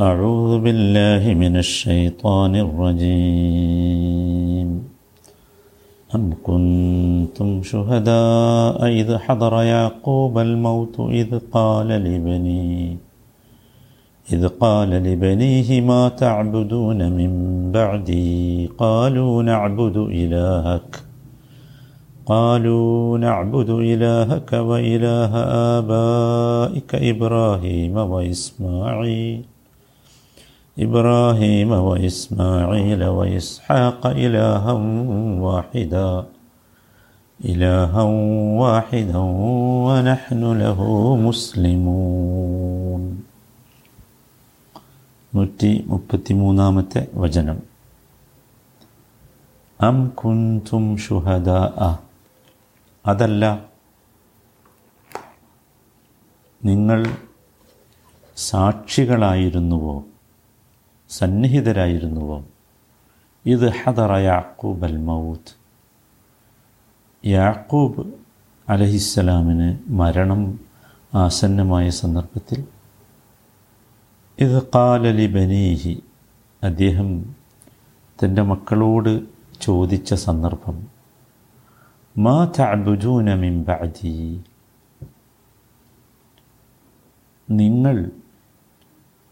أعوذ بالله من الشيطان الرجيم. أم كنتم شهداء إذ حضر يعقوب الموت إذ قال لبنيه إذ قال لبنيه ما تعبدون من بعدي؟ قالوا نعبد إلهك. قالوا نعبد إلهك وإله آبائك إبراهيم وإسماعيل. إبراهيم وإسماعيل وإسحاق إلها واحدا إلها واحدا ونحن له مسلمون നൂറ്റി മുപ്പത്തി മൂന്നാമത്തെ വചനം അം കുന്തും ഷുഹദ അതല്ല നിങ്ങൾ സാക്ഷികളായിരുന്നുവോ സന്നിഹിതരായിരുന്നുവോ? ഇത് ഹദറ യാക്കൂബ് അൽ മൗത്ത് യാക്കൂബ് അലഹിസ്സലാമിന് മരണം ആസന്നമായ സന്ദർഭത്തിൽ ഇത് കാലലി ബനീഹി അദ്ദേഹം തന്റെ മക്കളോട് ചോദിച്ച സന്ദർഭം മാ തഅബുദൂന മിൻ നിങ്ങൾ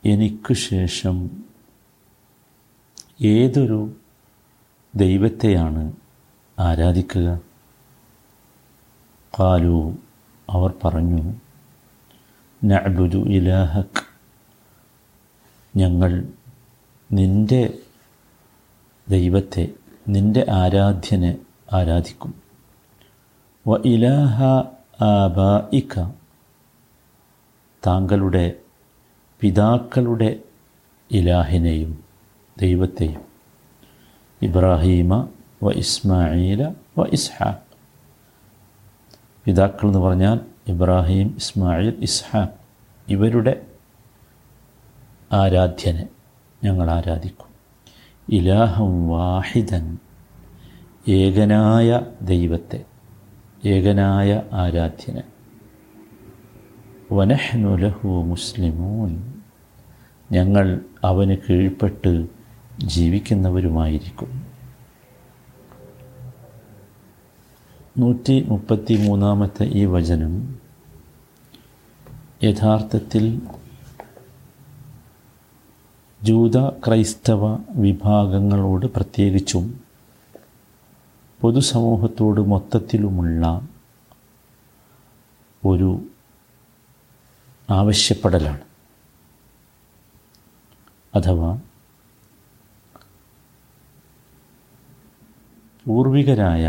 എനിക്ക് ശേഷം ഏതൊരു ദൈവത്തെയാണ് ആരാധിക്കുക? കാലു അവർ പറഞ്ഞു നഅബുദു ഇലാഹക് ഞങ്ങൾ നിന്റെ ദൈവത്തെ നിന്റെ ആരാധ്യനെ ആരാധിക്കും. വ ഇലാഹ ആബായിക്ക താങ്കളുടെ പിതാക്കളുടെ ഇലാഹിനെയും ദൈവത്തെയും. ഇബ്രാഹീമ വ ഇസ്മായില വ ഇസ്ഹാഖ്. പിതാക്കൾ എന്ന് പറഞ്ഞാൽ ഇബ്രാഹിം ഇസ്മായിൽ ഇസ്ഹാഖ്. ഇവരുടെ ആരാധ്യനെ ഞങ്ങൾ ആരാധിക്കും. ഇലാഹം വാഹിദൻ. ഏകനായ ദൈവത്തെ ഏകനായ ആരാധ്യനെ. വനഹ്നുലഹു മുസ്ലിമൂൻ. ഞങ്ങൾ അവന് കീഴ്പ്പെട്ട് ജീവിക്കുന്നവരുമായിരിക്കും. നൂറ്റി മുപ്പത്തി മൂന്നാമത്തെ ഈ വചനം യഥാർത്ഥത്തിൽ ജൂത ക്രൈസ്തവ വിഭാഗങ്ങളോട് പ്രത്യേകിച്ചും പൊതുസമൂഹത്തോട് മൊത്തത്തിലുമുള്ള ഒരു ആവശ്യപ്പെടലാണ്. അഥവാ പൂർവികരായ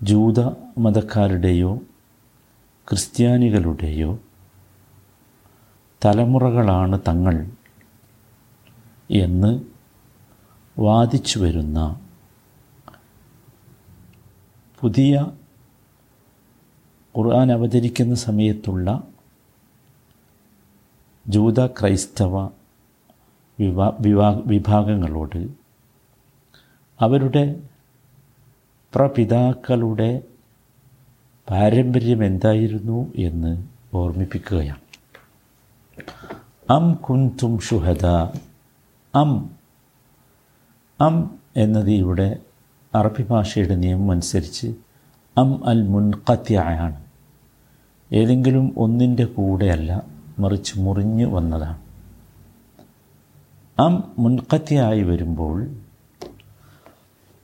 ജൂത മതക്കാരുടെയോ ക്രിസ്ത്യാനികളുടെയോ തലമുറകളാണ് തങ്ങൾ എന്ന് വാദിച്ചു വരുന്ന പുതിയ ഖുർആൻ അവതരിക്കുന്ന സമയത്തുള്ള ജൂത ക്രൈസ്തവ വിഭാ വിഭാ വിഭാഗങ്ങളോട് അവരുടെ പ്രപിതാക്കളുടെ പാരമ്പര്യം എന്തായിരുന്നു എന്ന് ഓർമ്മിപ്പിക്കുകയാണ്. അം കുന്തും ഷുഹദ അം അം എന്നത് ഇവിടെ അറബി ഭാഷയുടെ നിയമം അനുസരിച്ച് അം അൽ മുൻകത്യാണ് ഏതെങ്കിലും ഒന്നിന്റെ കൂടെയല്ല മറിച്ച് മുറിഞ്ഞു വന്നതാണ്. അം മുൻകത്തിയായി വരുമ്പോൾ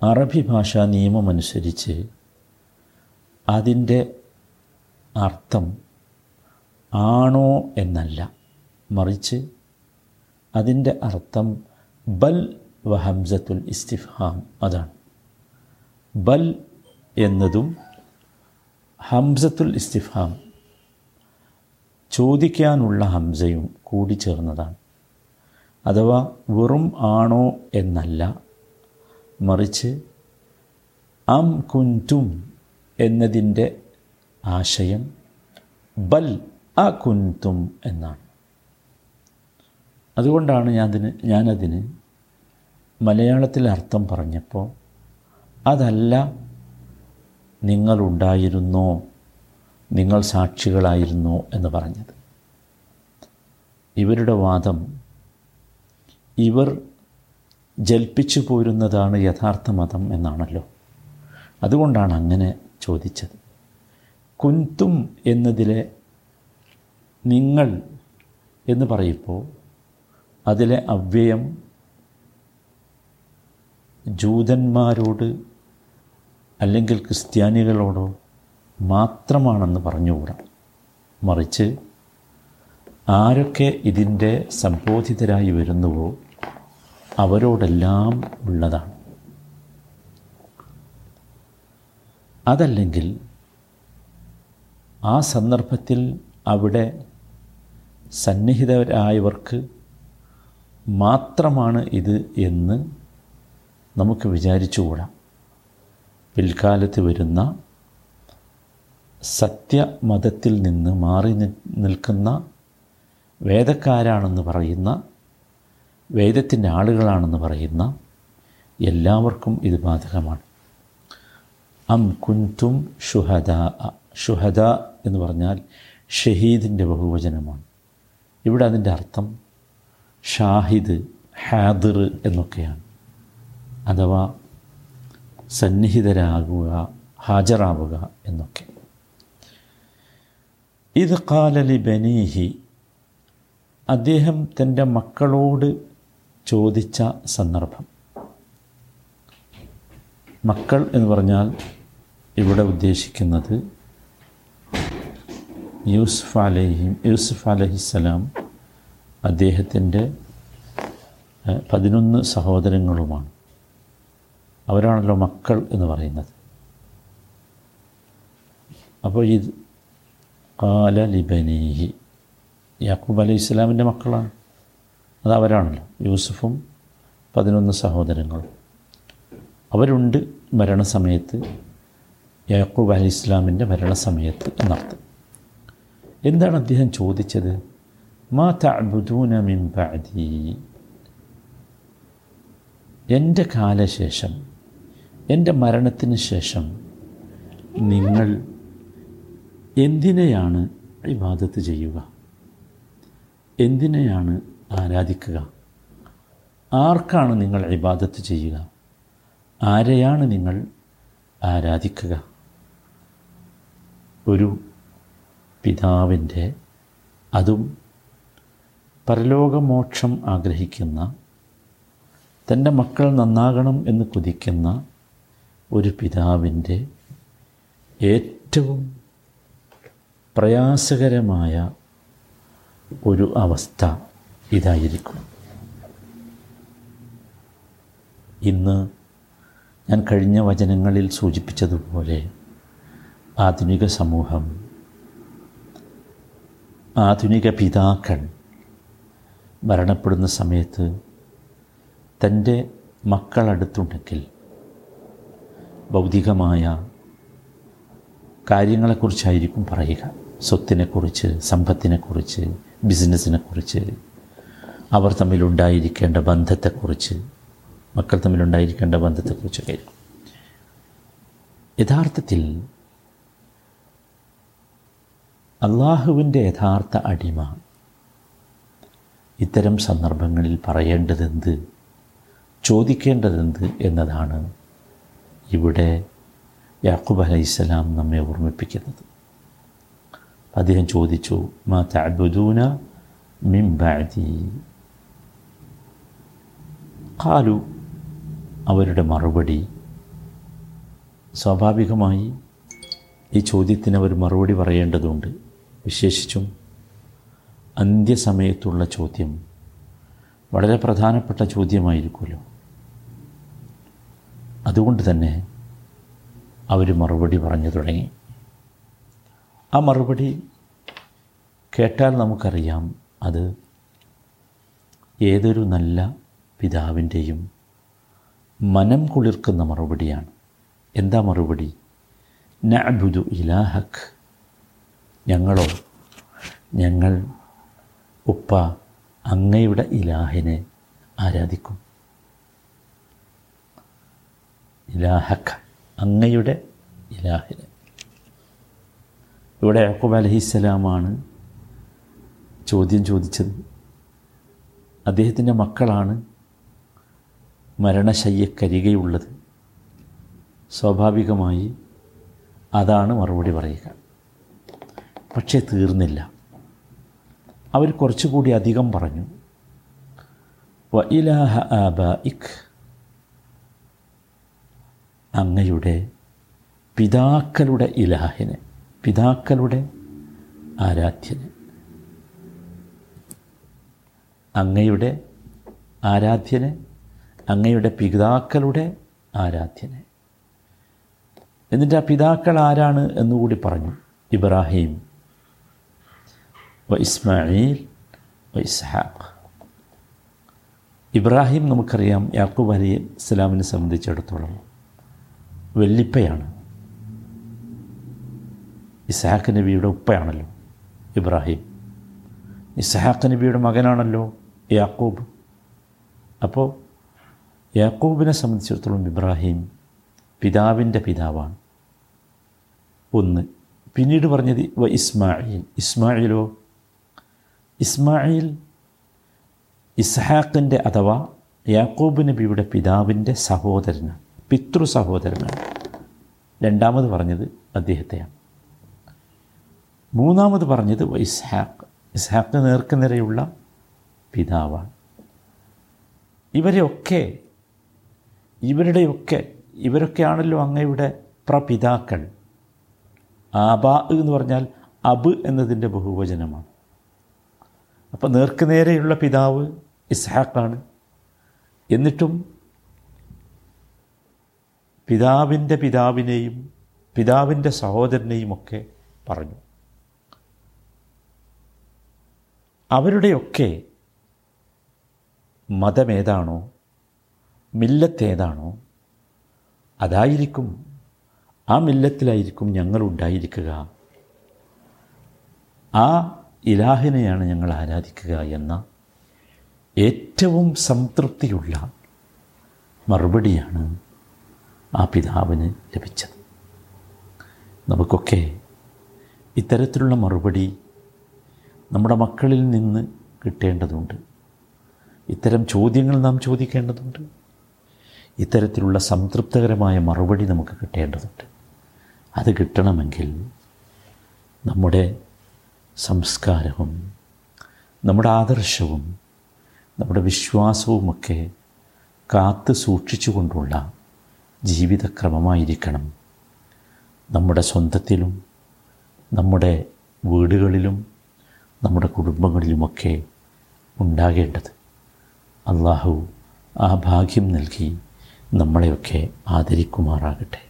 അറബി ഭാഷാ നിയമമനുസരിച്ച് അതിന്റെ അർത്ഥം ആണോ എന്നല്ല. മറിച്ച് അതിന്റെ അർത്ഥം ബൽ വഹംസത്തുൽ ഹംസത്തുൽ ഇസ്തിഫാം അതാണ്. ബൽ എന്നതും ഹംസത്തുൽ ഇസ്തിഫാം ചോദിക്കാനുള്ള ഹംസയും കൂടി ചേർന്നതാണ്. അഥവാ വെറും ആണോ എന്നല്ല മറിച്ച് അം കുൻതും എന്നതിന്റെ ആശയം ബൽ അ കുൻതും എന്നാണ്. അതുകൊണ്ടാണ് ഞാൻ അതിന് ഞാനതിന് മലയാളത്തിൽ അർത്ഥം പറഞ്ഞപ്പോൾ അതല്ല നിങ്ങളുണ്ടായിരുന്നോ നിങ്ങൾ സാക്ഷികളായിരുന്നോ എന്ന് പറഞ്ഞത്. ഇവരുടെ വാദം ഇവർ ജൽപ്പിച്ചു പോരുന്നതാണ് യഥാർത്ഥ മതം എന്നാണല്ലോ. അതുകൊണ്ടാണ് അങ്ങനെ ചോദിച്ചത്. കുന്തും എന്നതിലെ നിങ്ങൾ എന്ന് പറയുമ്പോൾ അതിലെ അവ്യയം ജൂതന്മാരോട് അല്ലെങ്കിൽ ക്രിസ്ത്യാനികളോടോ മാത്രമാണെന്ന് പറഞ്ഞുകൂടാ. മറിച്ച് ആരൊക്കെ ഇതിന്റെ സംബോധിതരായി വരുന്നുവോ അവരോടെല്ലാം ഉള്ളതാണ്. അതല്ലെങ്കിൽ ആ സന്ദർഭത്തിൽ അവിടെ സന്നിഹിതരായവർക്ക് മാത്രമാണ് ഇത് എന്ന് നമുക്ക് വിചാരിച്ചുകൂടാം. പിൽക്കാലത്ത് വരുന്ന സത്യമതത്തിൽ നിന്ന് മാറി നിൽക്കുന്ന വേദക്കാരാണെന്ന് പറയുന്ന വേദത്തിന്റെ ആളുകളാണെന്ന് പറയുന്ന എല്ലാവർക്കും ഇത് ബാധകമാണ്. അം കുന്തും ഷുഹദ ഷുഹദ എന്ന് പറഞ്ഞാൽ ഷഹീദിന്റെ ബഹുവചനമാണ്. ഇവിടെ അതിന്റെ അർത്ഥം ഷാഹിദ് ഹാദിർ എന്നൊക്കെയാണ്. അഥവാ സന്നിഹിതരാകുക ഹാജറാവുക എന്നൊക്കെ. ഇത് കാലലി ബനീഹി അദ്ദേഹം തന്റെ മക്കളോട് ചോദിച്ച സന്ദർഭം. മക്കൾ എന്ന് പറഞ്ഞാൽ ഇവിടെ ഉദ്ദേശിക്കുന്നത് യൂസുഫ് അലഹിം യൂസുഫ് അലഹിസ്സലാം അദ്ദേഹത്തിന്റെ പതിനൊന്ന് സഹോദരങ്ങളുമാണ്. അവരാണല്ലോ മക്കൾ എന്ന് പറയുന്നത്. അപ്പോൾ ഇത് കാല ലിബനീഹി യാക്കൂബ് അലൈഹി ഇസ്ലാമിന്റെ മക്കളാണ്. അത് അവരാണല്ലോ യൂസുഫും പതിനൊന്ന് സഹോദരങ്ങളും. അവരുണ്ട് മരണസമയത്ത്. യാക്കൂബ് അലി ഇസ്ലാമിന്റെ മരണസമയത്ത് എന്നർത്ഥം എന്താണ് അദ്ദേഹം ചോദിച്ചത്? മാ തഅബുദൂന മിൻ ബഅദി. എന്റെ കാലശേഷം എന്റെ മരണത്തിന് ശേഷം നിങ്ങൾ എന്തിനെയാണ് ഇബാദത്ത് ചെയ്യുക? എന്തിനെയാണ് ആരാധിക്കുക. ആർക്കാണ് നിങ്ങൾ ഇബാദത്ത് ചെയ്യുക? ആരെയാണ് നിങ്ങൾ ആരാധിക്കുക? ഒരു പിതാവിന്റെ അതും പരലോകമോക്ഷം ആഗ്രഹിക്കുന്ന തന്റെ മക്കൾ നന്നാകണം എന്ന് കുതിക്കുന്ന ഒരു പിതാവിന്റെ ഏറ്റവും പ്രയാസകരമായ ഒരു അവസ്ഥ. ഇതായിരിക്കും. ഇന്ന് ഞാൻ കഴിഞ്ഞ വചനങ്ങളിൽ സൂചിപ്പിച്ചതുപോലെ ആധുനിക സമൂഹം ആധുനിക പിതാക്കൾ മരണപ്പെടുന്ന സമയത്ത് തന്റെ മക്കളടുത്തുണ്ടെങ്കിൽ ഭൗതികമായ കാര്യങ്ങളെക്കുറിച്ചായിരിക്കും പറയുക. സ്വത്തിനെക്കുറിച്ച് സമ്പത്തിനെക്കുറിച്ച് ബിസിനസ്സിനെക്കുറിച്ച് അവർ തമ്മിലുണ്ടായിരിക്കേണ്ട ബന്ധത്തെക്കുറിച്ച് മക്കൾ തമ്മിലുണ്ടായിരിക്കേണ്ട ബന്ധത്തെക്കുറിച്ചൊക്കെ ആയിരിക്കും യഥാർത്ഥത്തിൽ അള്ളാഹുവിന്റെ യഥാർത്ഥ അടിമ ഇത്തരം സന്ദർഭങ്ങളിൽ പറയേണ്ടതെന്ത് ചോദിക്കേണ്ടതെന്ത് എന്നതാണ് ഇവിടെ യാക്കൂബ് അലൈഹിസ്സലാം നമ്മെ ഓർമ്മിപ്പിക്കുന്നത്. അദ്ദേഹം ചോദിച്ചു മാ തഅബുദൂന മിം ബഅദി? ഖാലു അവരുടെ മറുപടി. സ്വാഭാവികമായി ഈ ചോദ്യത്തിന് അവർ മറുപടി പറയേണ്ടതുണ്ട്. വിശേഷിച്ചും അന്ത്യസമയത്തുള്ള ചോദ്യം വളരെ പ്രധാനപ്പെട്ട ചോദ്യമായിരിക്കുമല്ലോ. അതുകൊണ്ട് തന്നെ അവർ മറുപടി പറഞ്ഞു തുടങ്ങി. ആ മറുപടി കേട്ടാൽ നമുക്കറിയാം അത് ഏതൊരു നല്ല പിതാവിന്റെയും മനം കുളിർക്കുന്ന മറുപടിയാണ്. എന്താ മറുപടി? നഅബുദു ഇലാഹക്. ഞങ്ങളോ? ഞങ്ങൾ ഉപ്പ അങ്ങയുടെ ഇലാഹിനെ ആരാധിക്കും. ഇലാഹക് അങ്ങയുടെ ഇലാഹിനെ. ഇവിടെ യാക്കൂബ് അലഹിസ്സലാമാണ് ചോദ്യം ചോദിച്ചത്. അദ്ദേഹത്തിന്റെ മക്കളാണ് മരണശയ്യക്കരികയുള്ളത്. സ്വാഭാവികമായി അതാണ് മറുപടി പറയുക. പക്ഷേ തീർന്നില്ല. അവർ കുറച്ചുകൂടി അധികം പറഞ്ഞു. വ ഇലാഹ ഇഖ് അങ്ങയുടെ പിതാക്കളുടെ ഇലാഹിന് പിതാക്കളുടെ ആരാധ്യന്. അങ്ങയുടെ ആരാധ്യന് അങ്ങയുടെ പിതാക്കളുടെ ആരാധ്യന്. എന്നിട്ട് ആ പിതാക്കൾ ആരാണ് എന്നുകൂടി പറഞ്ഞു ഇബ്രാഹിം വ ഇസ്മായിൽ വ ഇസ്ഹാഖ്. ഇബ്രാഹിം നമുക്കറിയാം യാക്കൂബ് അലി ഇസ്ലാമിനെ സംബന്ധിച്ചിടത്തോളം വെള്ളിപ്പയാണ് ഇസ്ഹാഖ് നബിയുടെ ഉപ്പയാണല്ലോ ഇബ്രാഹിം. ഇസ്ഹാഖ് നബിയുടെ മകനാണല്ലോ യാക്കൂബ്. അപ്പോൾ യാക്കൂബിനെ സംബന്ധിച്ചിടത്തോളം ഇബ്രാഹിം പിതാവിന്റെ പിതാവാണ്. ഒന്ന് പിന്നീട് പറഞ്ഞത് വ ഇസ്മായിൽ ഇസ്മായിലോ ഇസ്മായിൽ ഇസ്ഹാഖിന്റെ അഥവാ യാക്കൂബ് നബിയുടെ പിതാവിന്റെ സഹോദരനാണ് പിതൃ സഹോദരനാണ് രണ്ടാമത് പറഞ്ഞത് അദ്ദേഹത്തെയാണ്. മൂന്നാമത് പറഞ്ഞത് വ ഇസ്ഹാഖ്. ഇസ്ഹാഖ് നേർക്കുനിരയുള്ള പിതാവാണ്. ഇവരെയൊക്കെ ഇവരുടെയൊക്കെ ഇവരൊക്കെയാണല്ലോ അങ്ങയുടെ പ്രപിതാക്കൾ. ആബാ എന്ന് പറഞ്ഞാൽ അബ് എന്നതിന്റെ ബഹുവചനമാണ്. അപ്പോൾ നേർക്കുനേരെയുള്ള പിതാവ് ഇസ്ഹാഖാണ്. എന്നിട്ടും പിതാവിന്റെ പിതാവിനെയും പിതാവിന്റെ സഹോദരനെയും ഒക്കെ പറഞ്ഞു. അവരുടെയൊക്കെ മതമേതാണോ? മില്ലത്തേതാണോ? അതായിരിക്കും. ആ മില്ലത്തിലായിരിക്കും ഞങ്ങൾ ഉണ്ടായിരിക്കുക. ആ ഇലാഹിനെയാണ് ഞങ്ങൾ ആരാധിക്കുക എന്ന ഏറ്റവും സംതൃപ്തിയുള്ള മറുപടിയാണ് ആ പിതാവിന് ലഭിച്ചത്. നമുക്കൊക്കെ ഇത്തരത്തിലുള്ള മറുപടി നമ്മുടെ മക്കളിൽ നിന്ന് കിട്ടേണ്ടതുണ്ട്. ഇത്തരം ചോദ്യങ്ങൾ നാം ചോദിക്കേണ്ടതുണ്ട്. ഇത്തരത്തിലുള്ള സംതൃപ്തകരമായ മറുപടി നമുക്ക് കിട്ടേണ്ടതുണ്ട്. അത് കിട്ടണമെങ്കിൽ നമ്മുടെ സംസ്കാരവും നമ്മുടെ ആദർശവും നമ്മുടെ വിശ്വാസവുമൊക്കെ കാത്തു സൂക്ഷിച്ചുകൊണ്ടുള്ള ജീവിതക്രമമായിരിക്കണം. നമ്മുടെ സ്വന്തത്തിലും നമ്മുടെ വീടുകളിലും നമ്മുടെ കുടുംബങ്ങളിലുമൊക്കെ ഉണ്ടാകേണ്ടത്. അള്ളാഹു ആ ഭാഗ്യം നൽകി നമ്മളെയൊക്കെ ആദരിക്കുമാറാകട്ടെ.